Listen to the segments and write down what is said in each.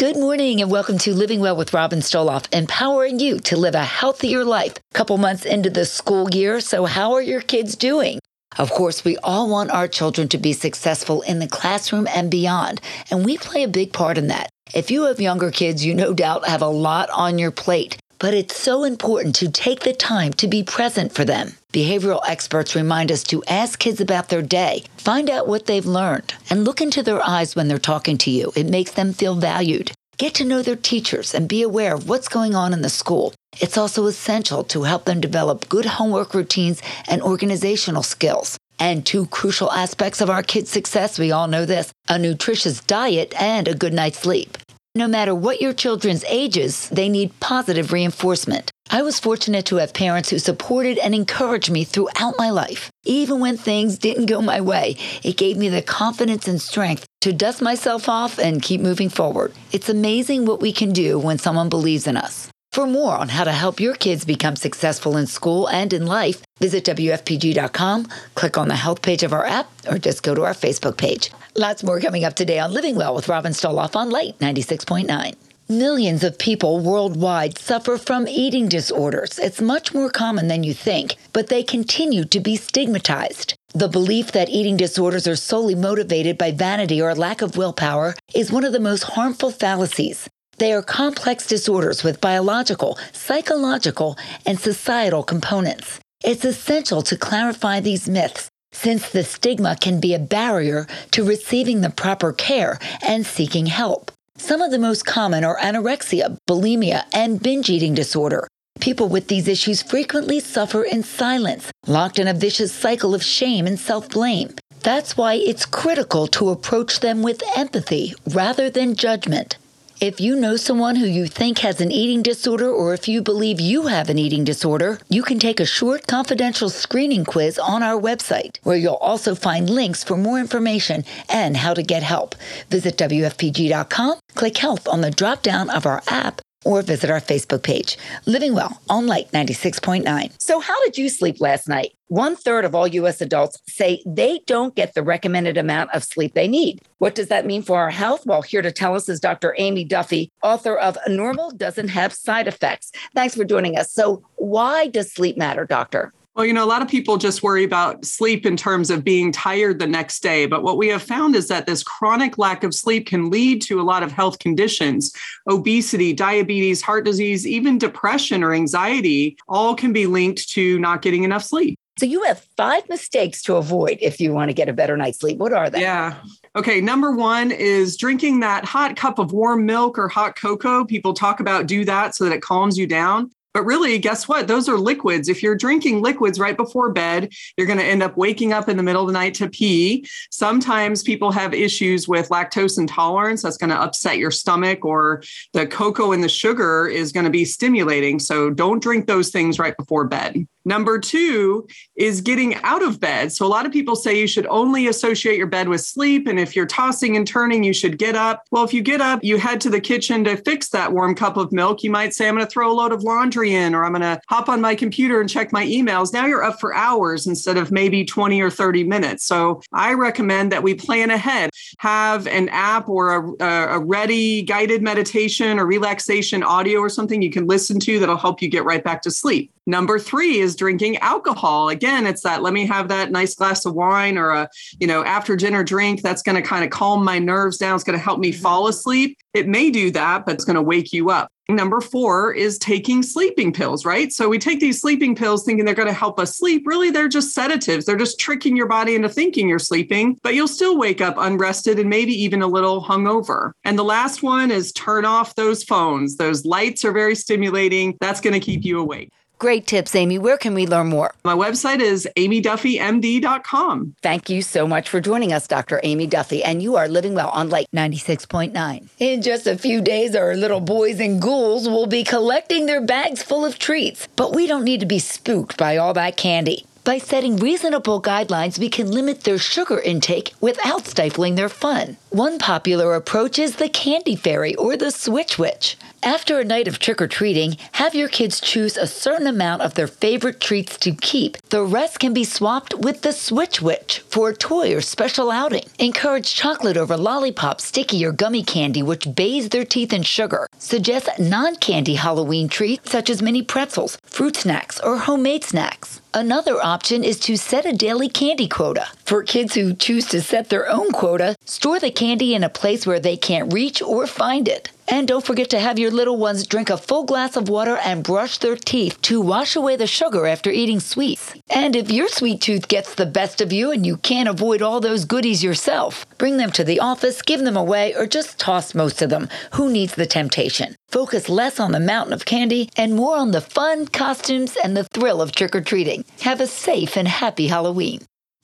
Good morning and welcome to Living Well with Robin Stoloff, empowering you to live a healthier life. Couple months into the school year, so how are your kids doing? Of course, we all want our children to be successful in the classroom and beyond, and we play a big part in that. If you have younger kids, you no doubt have a lot on your plate, but it's so important to take the time to be present for them. Behavioral experts remind us to ask kids about their day, find out what they've learned, and look into their eyes when they're talking to you. It makes them feel valued. Get to know their teachers and be aware of what's going on in the school. It's also essential to help them develop good homework routines and organizational skills. And two crucial aspects of our kids' success, we all know this a nutritious diet and a good night's sleep. No matter what your children's ages, they need positive reinforcement. I was fortunate to have parents who supported and encouraged me throughout my life. Even when things didn't go my way, it gave me the confidence and strength to dust myself off and keep moving forward. It's amazing what we can do when someone believes in us. For more on how to help your kids become successful in school and in life, visit WFPG.com, click on the health page of our app, or just go to our Facebook page. Lots more coming up today on Living Well with Robin Stoloff on Light 96.9. Millions of people worldwide suffer from eating disorders. It's much more common than you think, but they continue to be stigmatized. The belief that eating disorders are solely motivated by vanity or lack of willpower is one of the most harmful fallacies. They are complex disorders with biological, psychological, and societal components. It's essential to clarify these myths since the stigma can be a barrier to receiving the proper care and seeking help. Some of the most common are anorexia, bulimia, and binge eating disorder. People with these issues frequently suffer in silence, locked in a vicious cycle of shame and self blame. That's why it's critical to approach them with empathy rather than judgment. If you know someone who you think has an eating disorder or if you believe you have an eating disorder, you can take a short confidential screening quiz on our website, where you'll also find links for more information and how to get help. Visit WFPG.com, click Health on the drop down of our app, or visit our Facebook page, Living Well on Light 96.9. So, how did you sleep last night? One third of all US adults say they don't get the recommended amount of sleep they need. What does that mean for our health? Well, here to tell us is Dr. Amy Duffy, author of Normal Doesn't Have Side Effects. Thanks for joining us. So, why does sleep matter, doctor? Well, you know, a lot of people just worry about sleep in terms of being tired the next day. But what we have found is that this chronic lack of sleep can lead to a lot of health conditions obesity, diabetes, heart disease, even depression or anxiety, all can be linked to not getting enough sleep. So you have five mistakes to avoid if you want to get a better night's sleep. What are they? Yeah. Okay. Number one is drinking that hot cup of warm milk or hot cocoa. People talk about do that so that it calms you down. But really, guess what? Those are liquids. If you're drinking liquids right before bed, you're going to end up waking up in the middle of the night to pee. Sometimes people have issues with lactose intolerance. That's going to upset your stomach, or the cocoa and the sugar is going to be stimulating. So don't drink those things right before bed. Number two is getting out of bed. So, a lot of people say you should only associate your bed with sleep. And if you're tossing and turning, you should get up. Well, if you get up, you head to the kitchen to fix that warm cup of milk. You might say, I'm going to throw a load of laundry in, or I'm going to hop on my computer and check my emails. Now you're up for hours instead of maybe 20 or 30 minutes. So, I recommend that we plan ahead, have an app or a, a ready guided meditation or relaxation audio or something you can listen to that'll help you get right back to sleep. Number three is drinking alcohol. Again, it's that let me have that nice glass of wine or a, you know, after dinner drink that's going to kind of calm my nerves down. It's going to help me mm-hmm. fall asleep. It may do that, but it's going to wake you up. Number four is taking sleeping pills, right? So we take these sleeping pills thinking they're going to help us sleep. Really, they're just sedatives. They're just tricking your body into thinking you're sleeping, but you'll still wake up unrested and maybe even a little hungover. And the last one is turn off those phones. Those lights are very stimulating. That's going to keep you awake. Great tips, Amy. Where can we learn more? My website is amyduffymd.com. Thank you so much for joining us, Dr. Amy Duffy. And you are living well on Light 96.9. In just a few days, our little boys and ghouls will be collecting their bags full of treats. But we don't need to be spooked by all that candy. By setting reasonable guidelines, we can limit their sugar intake without stifling their fun. One popular approach is the candy fairy or the switch witch. After a night of trick or treating, have your kids choose a certain amount of their favorite treats to keep. The rest can be swapped with the Switch Witch for a toy or special outing. Encourage chocolate over lollipop, sticky, or gummy candy, which bathes their teeth in sugar. Suggest non candy Halloween treats such as mini pretzels, fruit snacks, or homemade snacks. Another option is to set a daily candy quota. For kids who choose to set their own quota, store the candy in a place where they can't reach or find it. And don't forget to have your little ones drink a full glass of water and brush their teeth to wash away the sugar after eating sweets. And if your sweet tooth gets the best of you and you can't avoid all those goodies yourself, bring them to the office, give them away, or just toss most of them. Who needs the temptation? Focus less on the mountain of candy and more on the fun, costumes, and the thrill of trick or treating. Have a safe and happy Halloween.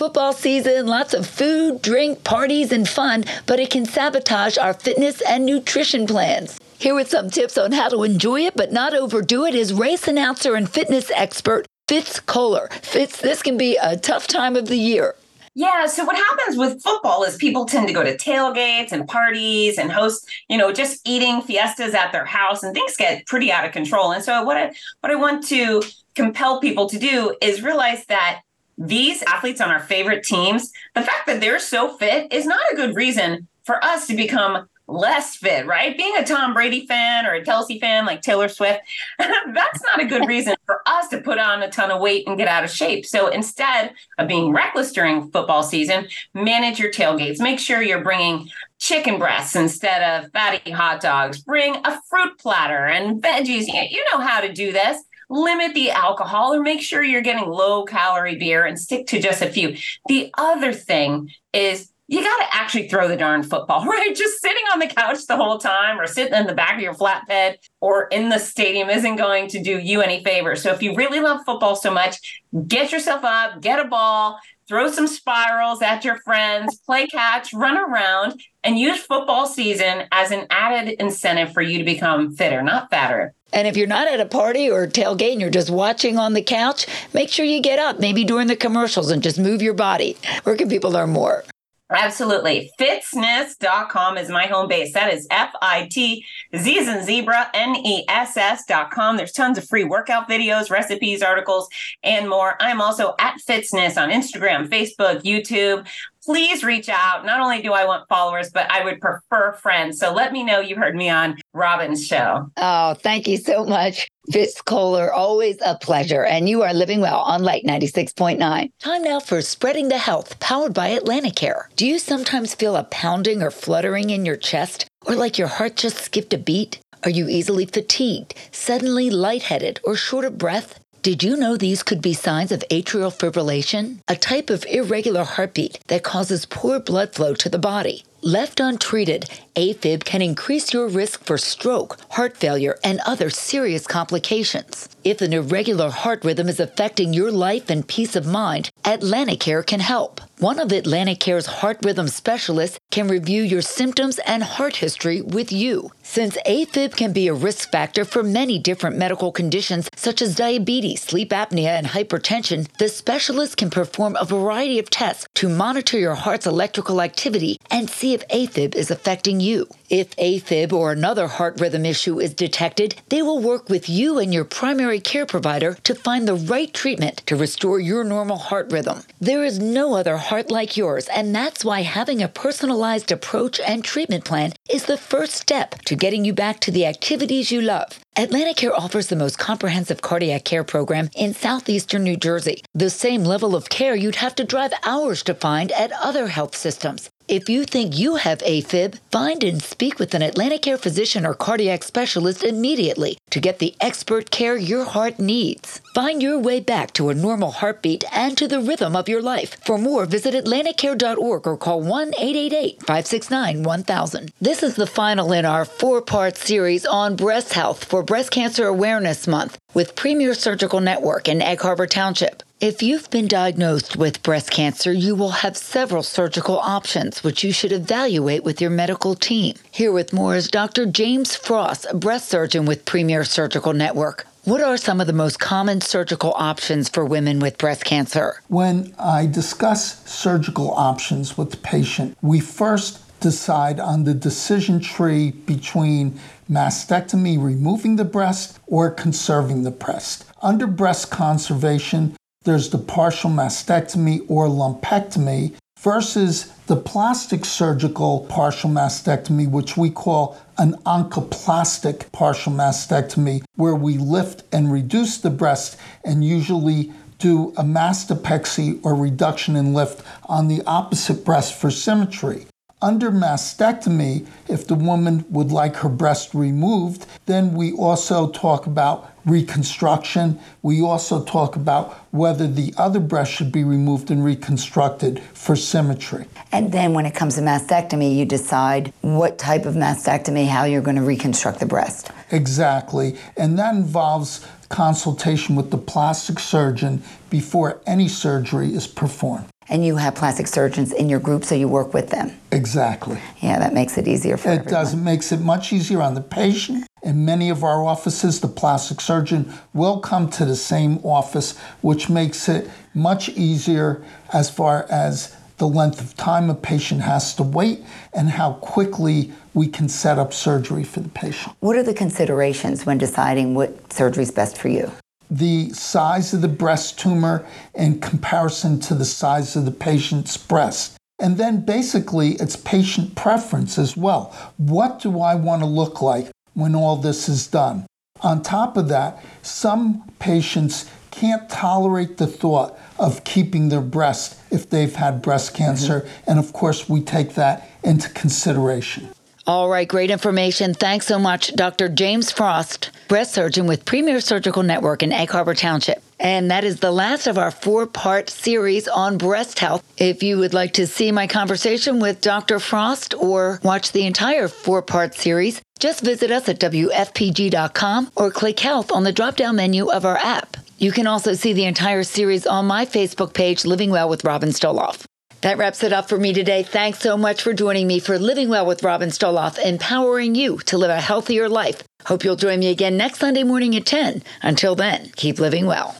Football season, lots of food, drink, parties, and fun, but it can sabotage our fitness and nutrition plans. Here with some tips on how to enjoy it but not overdo it is race announcer and fitness expert Fitz Koehler. Fitz, this can be a tough time of the year. Yeah. So what happens with football is people tend to go to tailgates and parties and host, you know, just eating fiestas at their house, and things get pretty out of control. And so what I what I want to compel people to do is realize that these athletes on our favorite teams, the fact that they're so fit is not a good reason for us to become less fit, right? Being a Tom Brady fan or a Kelce fan like Taylor Swift, that's not a good reason for us to put on a ton of weight and get out of shape. So instead of being reckless during football season, manage your tailgates. Make sure you're bringing chicken breasts instead of fatty hot dogs. Bring a fruit platter and veggies. You know how to do this limit the alcohol or make sure you're getting low calorie beer and stick to just a few. The other thing is you got to actually throw the darn football, right? Just sitting on the couch the whole time or sitting in the back of your flatbed or in the stadium isn't going to do you any favor. So if you really love football so much, get yourself up, get a ball, throw some spirals at your friends, play catch, run around, and use football season as an added incentive for you to become fitter, not fatter. And if you're not at a party or tailgate and you're just watching on the couch, make sure you get up, maybe during the commercials, and just move your body. Where can people learn more? Absolutely. Fitzness.com is my home base. That is F I T Z and zebra N E S S.com. There's tons of free workout videos, recipes, articles, and more. I'm also at Fitzness on Instagram, Facebook, YouTube please reach out. Not only do I want followers, but I would prefer friends. So let me know you heard me on Robin's show. Oh, thank you so much. Fitz Koehler, always a pleasure. And you are living well on Light 96.9. Time now for Spreading the Health, powered by Atlanticare. Do you sometimes feel a pounding or fluttering in your chest, or like your heart just skipped a beat? Are you easily fatigued, suddenly lightheaded, or short of breath? Did you know these could be signs of atrial fibrillation, a type of irregular heartbeat that causes poor blood flow to the body? Left untreated, AFib can increase your risk for stroke, heart failure, and other serious complications. If an irregular heart rhythm is affecting your life and peace of mind, Atlanticare can help. One of Atlanticare's heart rhythm specialists can review your symptoms and heart history with you. Since AFib can be a risk factor for many different medical conditions such as diabetes, sleep apnea, and hypertension, the specialist can perform a variety of tests to monitor your heart's electrical activity and see if AFib is affecting you. If AFib or another heart rhythm issue is detected, they will work with you and your primary care provider to find the right treatment to restore your normal heart rhythm. There is no other heart like yours, and that's why having a personalized approach and treatment plan is the first step to getting you back to the activities you love. Atlanticare offers the most comprehensive cardiac care program in southeastern New Jersey, the same level of care you'd have to drive hours to find at other health systems. If you think you have AFib, find and speak with an Atlanticare physician or cardiac specialist immediately to get the expert care your heart needs. Find your way back to a normal heartbeat and to the rhythm of your life. For more, visit AtlantiCare.org or call 1 888 569 1000. This is the final in our four part series on breast health for Breast Cancer Awareness Month with Premier Surgical Network in Egg Harbor Township. If you've been diagnosed with breast cancer, you will have several surgical options, which you should evaluate with your medical team. Here with more is Dr. James Frost, a breast surgeon with Premier Surgical Network. What are some of the most common surgical options for women with breast cancer? When I discuss surgical options with the patient, we first decide on the decision tree between mastectomy, removing the breast, or conserving the breast. Under breast conservation, there's the partial mastectomy or lumpectomy versus the plastic surgical partial mastectomy, which we call an oncoplastic partial mastectomy, where we lift and reduce the breast and usually do a mastopexy or reduction in lift on the opposite breast for symmetry. Under mastectomy, if the woman would like her breast removed, then we also talk about reconstruction. We also talk about whether the other breast should be removed and reconstructed for symmetry. And then when it comes to mastectomy, you decide what type of mastectomy, how you're going to reconstruct the breast. Exactly. And that involves consultation with the plastic surgeon before any surgery is performed and you have plastic surgeons in your group, so you work with them. Exactly. Yeah, that makes it easier for it everyone. does. It makes it much easier on the patient. In many of our offices, the plastic surgeon will come to the same office, which makes it much easier as far as the length of time a patient has to wait and how quickly we can set up surgery for the patient. What are the considerations when deciding what surgery is best for you? The size of the breast tumor in comparison to the size of the patient's breast. And then basically, it's patient preference as well. What do I want to look like when all this is done? On top of that, some patients can't tolerate the thought of keeping their breast if they've had breast cancer. Mm-hmm. And of course, we take that into consideration. All right, great information. Thanks so much, Dr. James Frost, breast surgeon with Premier Surgical Network in Egg Harbor Township. And that is the last of our four part series on breast health. If you would like to see my conversation with Dr. Frost or watch the entire four part series, just visit us at WFPG.com or click health on the drop down menu of our app. You can also see the entire series on my Facebook page, Living Well with Robin Stoloff. That wraps it up for me today. Thanks so much for joining me for Living Well with Robin Stoloff, empowering you to live a healthier life. Hope you'll join me again next Sunday morning at 10. Until then, keep living well.